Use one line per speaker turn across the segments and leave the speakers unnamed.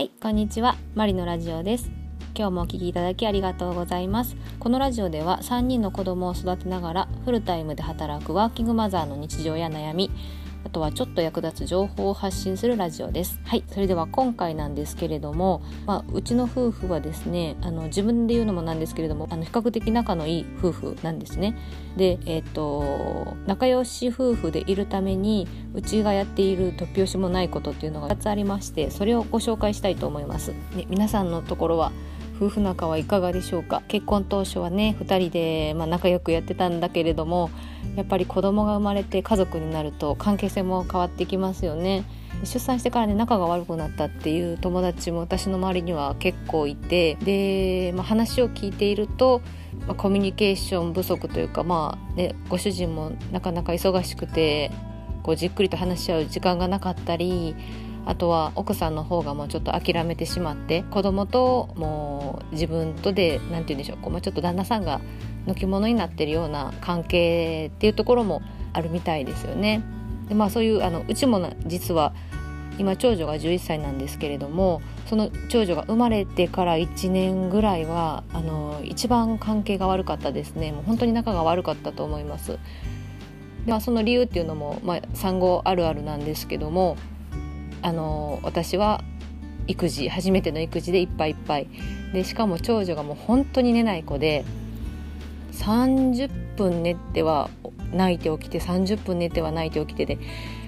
はい、こんにちは。マリのラジオです。今日もお聞きいただきありがとうございます。このラジオでは3人の子供を育てながらフルタイムで働くワーキングマザーの日常や悩み、あとはちょっと役立つ情報を発信するラジオです。はい、それでは今回なんですけれども、まあ、うちの夫婦はですね、あの自分で言うのもなんですけれども、あの比較的仲のいい夫婦なんですね。で、えっ、と仲良し夫婦でいるためにうちがやっている突拍子もないことっていうのが2つありまして、それをご紹介したいと思います。ね、皆さんのところは夫婦仲はいかがでしょうか？結婚当初はね2人で、まあ、仲良くやってたんだけれどもやっぱり子供が生まれて家族になると関係性も変わってきますよね。出産してからね仲が悪くなったっていう友達も私の周りには結構いてで、まあ、話を聞いていると、まあ、コミュニケーション不足というかまあねご主人もなかなか忙しくてこうじっくりと話し合う時間がなかったりあとは奥さんの方がもうちょっと諦めてしまって子供ともう自分とで何て言うんでしょうこうちょっと旦那さんがのきものになってるような関係っていうところもあるみたいですよね。でまあそういうあのうちも実は今長女が11歳なんですけれどもその長女が生まれてから1年ぐらいはあの一番関係が悪かったですねもう本当に仲が悪かったと思います。でまあ、その理由っていうのも、まあ、産後あるあるなんですけどもあの私は育児初めての育児でいっぱいいっぱいでしかも長女がもう本当に寝ない子で30分寝ては泣いて起きて30分寝ては泣いて起きてで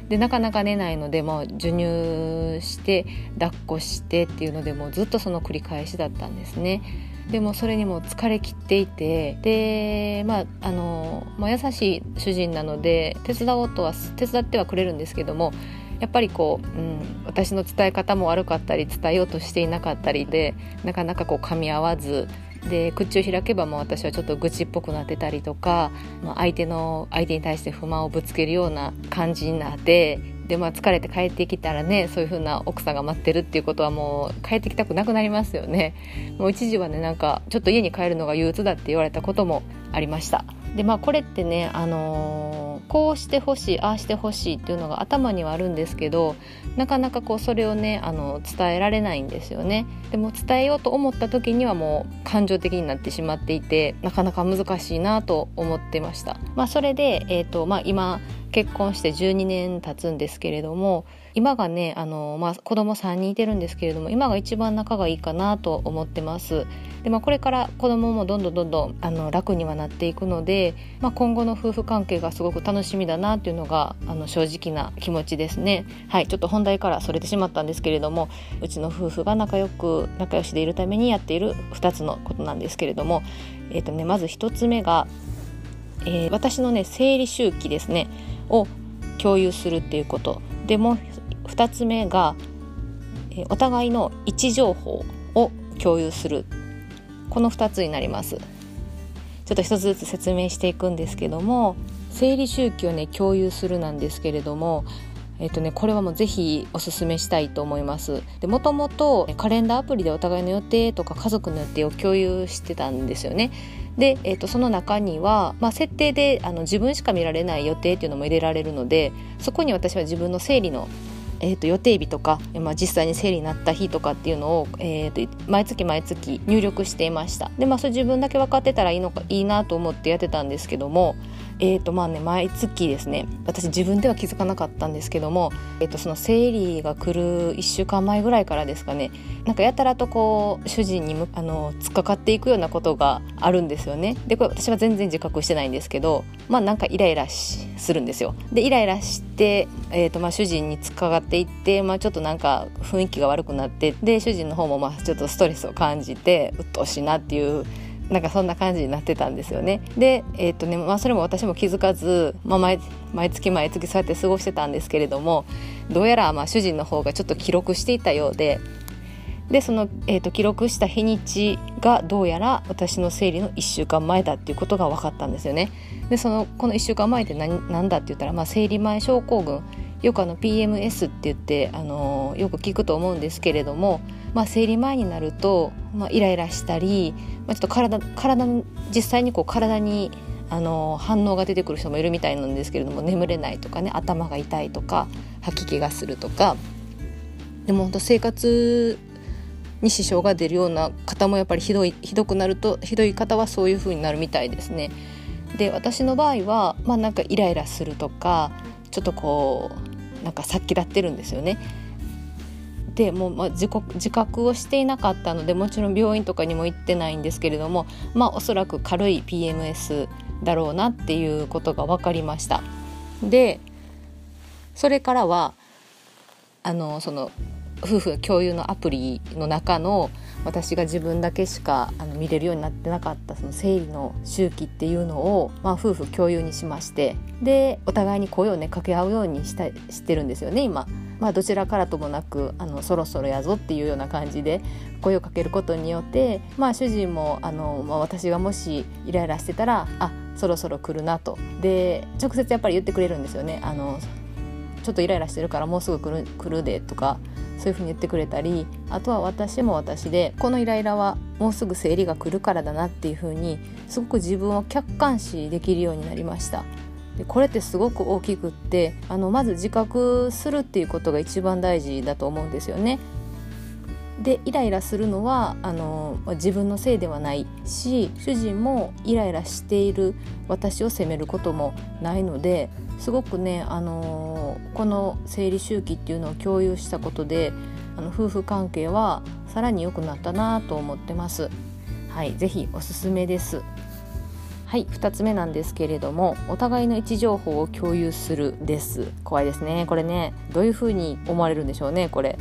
でなかなか寝ないのでもう授乳して抱っこしてっていうのでもうずっとその繰り返しだったんですね。でもそれにも疲れきっていてでまああの、まあ、優しい主人なので手伝おうとは手伝ってはくれるんですけどもやっぱりこう、うん、私の伝え方も悪かったり伝えようとしていなかったりでなかなかこう噛み合わずで口を開けばもう私はちょっと愚痴っぽくなってたりとか、まあ、相手の相手に対して不満をぶつけるような感じになってで、まあ、疲れて帰ってきたらねそういう風な奥さんが待ってるっていうことはもう帰ってきたくなくなりますよね。もう一時はねなんかちょっと家に帰るのが憂鬱だって言われたこともありました。でまあこれってね、あのー、こうしてほしいああしてほしいっていうのが頭にはあるんですけどなかなかこうそれをねあの伝えられないんですよね。でも伝えようと思った時にはもう感情的になってしまっていてなかなか難しいなと思ってました、まあ、それで、えーとまあ、今結婚して12年経つんですけれども今がねあの、まあ、子供3人いてるんですけれども今が一番仲がいいかなと思ってます。で、まあ、これから子供もどんどんどんどんあの楽にはなっていくので、まあ、今後の夫婦関係がすごく楽しみだなっていうのがあの正直な気持ちですね。はいちょっと本題からそれてしまったんですけれどもうちの夫婦が仲良く仲良しでいるためにやっている2つのことなんですけれども、えーとね、まず1つ目が、えー、私のね生理周期ですねを共有するっていうこと。でも2つ目がお互いの位置情報を共有する。この2つになります。ちょっと一つずつ説明していくんですけども生理周期をね共有するなんですけれどもえっとね、これはもうぜひおすすめしたいと思います。でもともとカレンダーアプリでお互いの予定とか家族の予定を共有してたんですよね。で、えー、とその中には、まあ、設定であの自分しか見られない予定っていうのも入れられるのでそこに私は自分の生理のえー、と予定日とか、まあ、実際に生理になった日とかっていうのを、えー、と毎月毎月入力していました。でまあそれ自分だけ分かってたらいいのかいいなと思ってやってたんですけどもえーとまあね、毎月ですね私自分では気づかなかったんですけども、えー、とその生理が来る1週間前ぐらいからですかねなんかやたらとこう主人にあの突っかかっていくようなことがあるんですよね。でこれ私は全然自覚してないんですけどまあなんかイライラするんですよ。でイライラして、えーとまあ、主人に突っかかっていって、まあ、ちょっとなんか雰囲気が悪くなってで主人の方もまあちょっとストレスを感じて鬱陶しいなっていうなんかそんな感じになってたんですよね。で、えーとねまあ、それも私も気づかず、まあ毎、毎月毎月そうやって過ごしてたんですけれどもどうやらまあ主人の方がちょっと記録していたようででその、えーと、記録した日にちがどうやら私の生理の1週間前だっていうことが分かったんですよね。でそのこの1週間前って何何だって言ったら、まあ、生理前症候群よくあの PMS って言って、あのよく聞くと思うんですけれども、まあ、生理前になると、まあ、イライラしたり、まあ、ちょっと体体実際にこう体にあの反応が出てくる人もいるみたいなんですけれども眠れないとかね頭が痛いとか吐き気がするとかでも本当生活に支障が出るような方もやっぱりひどいひどくなるとひどい方はそういう風になるみたいですね。で私の場合はまあなんかイライラするとかちょっとこうなんか殺気立ってるんですよね。でもう、まあ、自自覚をしていなかったのでもちろん病院とかにも行ってないんですけれどもまあおそらく軽い PMS だろうなっていうことが分かりました。でそれからはあのその夫婦共有のアプリの中の私が自分だけしかあの見れるようになってなかったその生理の周期っていうのを、まあ、夫婦共有にしましてでお互いに声をね掛け合うようにしたしてるんですよね今。まあ、どちらからともなくあのそろそろやぞっていうような感じで声をかけることによって、まあ、主人もあの、まあ、私がもしイライラしてたらあそろそろ来るなとで直接やっぱり言ってくれるんですよね。あのちょっとイライラしてるからもうすぐ来る来るでとかそういうふうに言ってくれたりあとは私も私でこのイライラはもうすぐ生理が来るからだなっていうふうにすごく自分を客観視できるようになりました。でこれってすごく大きくってあのまず自覚するっていうことが一番大事だと思うんですよね。でイライラするのはあの自分のせいではないし主人もイライラしている私を責めることもないのですごくね、あのこの生理周期っていうのを共有したことであの夫婦関係はさらに良くなったなと思ってます。はい、ぜひおすすめです。はい2つ目なんですけれどもお互いの位置情報を共有するです。怖いですね。これねどういう風に思われるんでしょうねこれ。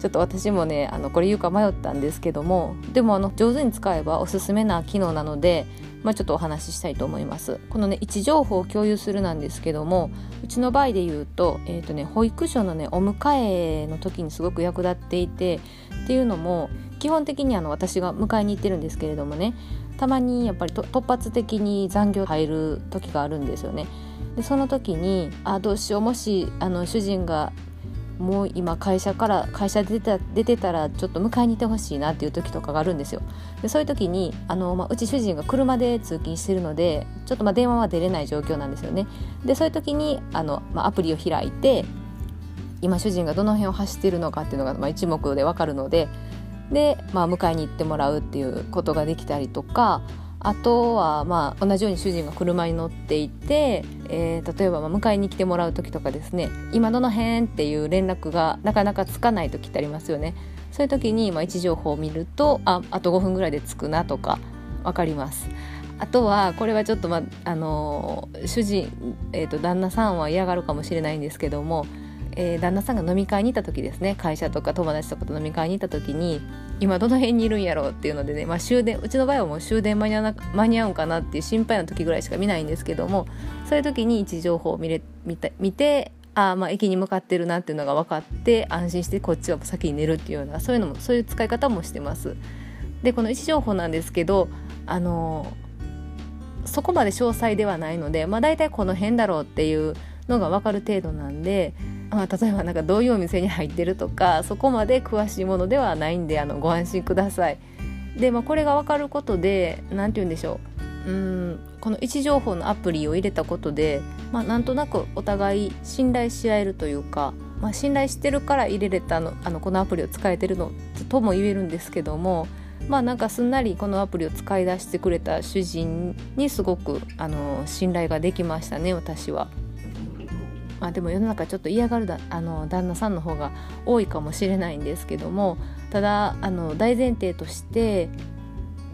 ちょっと私もねあのこれ言うか迷ったんですけどもでもあの上手に使えばおすすめな機能なのでまあ、ちょっとお話ししたいと思います。このね位置情報を共有するなんですけどもうちの場合で言うと,、えーとね、保育所のねお迎えの時にすごく役立っていてっていうのも基本的にあの私が迎えに行ってるんですけれどもねたまにやっぱり突発的に残業入る時があるんですよね。でその時にあどうしようもしあの主人がもう今会社から会社出てた出てたらちょっと迎えに行ってほしいなっていう時とかがあるんですよ。でそういう時にあの、まあ、うち主人が車で通勤してるのでちょっとまあ電話は出れない状況なんですよね。でそういう時にあの、まあ、アプリを開いて今主人がどの辺を走ってるのかっていうのが、まあ、一目で分かるのでで、まあ、迎えに行ってもらうっていうことができたりとかあとはまあ同じように主人が車に乗っていて、えー、例えば迎えに来てもらう時とかですね今どの辺っていう連絡がなかなかつかない時ってありますよね。そういう時にまあ位置情報を見るとああと5分ぐらいで着くなとか分かります。あとはこれはちょっとまあの、主人、えーと旦那さんは嫌がるかもしれないんですけどもえー、旦那さんが飲み会に行った時ですね会社とか友達とかと飲み会に行った時に今どの辺にいるんやろうっていうのでね、まあ、終電うちの場合はもう終電間に合わ間に合うんかなっていう心配な時ぐらいしか見ないんですけどもそういう時に位置情報を見れ見た見てあまあ駅に向かってるなっていうのが分かって安心してこっちは先に寝るっていうようなそういうのもそういう使い方もしてます。でこの位置情報なんですけどあのそこまで詳細ではないので、まあ、大体この辺だろうっていうのが分かる程度なんでまあ、例えばなんかどういうお店に入ってるとかそこまで詳しいものではないんであのご安心ください。で、まあ、これが分かることで何て言うんでしょううんこの位置情報のアプリを入れたことで、まあ、なんとなくお互い信頼し合えるというか、まあ、信頼してるから入れれたのあのこのアプリを使えてるのとも言えるんですけどもまあなんかすんなりこのアプリを使い出してくれた主人にすごくあの信頼ができましたね私は。まあ、でも世の中ちょっと嫌がるだあの旦那さんの方が多いかもしれないんですけどもただあの大前提として、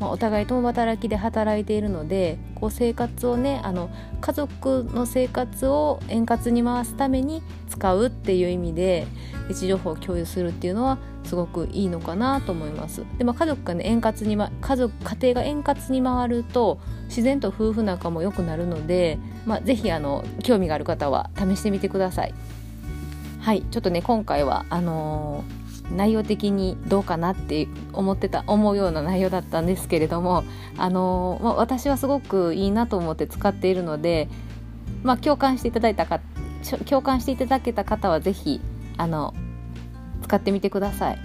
まあ、お互い共働きで働いているのでこう生活をねあの家族の生活を円滑に回すために使うっていう意味で位置情報を共有するっていうのはすごくいいのかなと思います。でも家族がね円滑に、ま、家族家庭が円滑に回ると自然と夫婦仲も良くなるので、まあ、ぜひあの興味がある方は試してみてください。はいちょっとね今回はあのー、内容的にどうかなって思ってた思うような内容だったんですけれども、あのー、まあ、私はすごくいいなと思って使っているので、まあ、共感していただいたか共感していただけた方はぜひあの使ってみてください。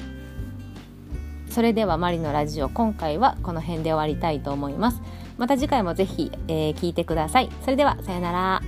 それではマリのラジオ今回はこの辺で終わりたいと思います。また次回もぜひ、えー、聞いてください。それではさようなら。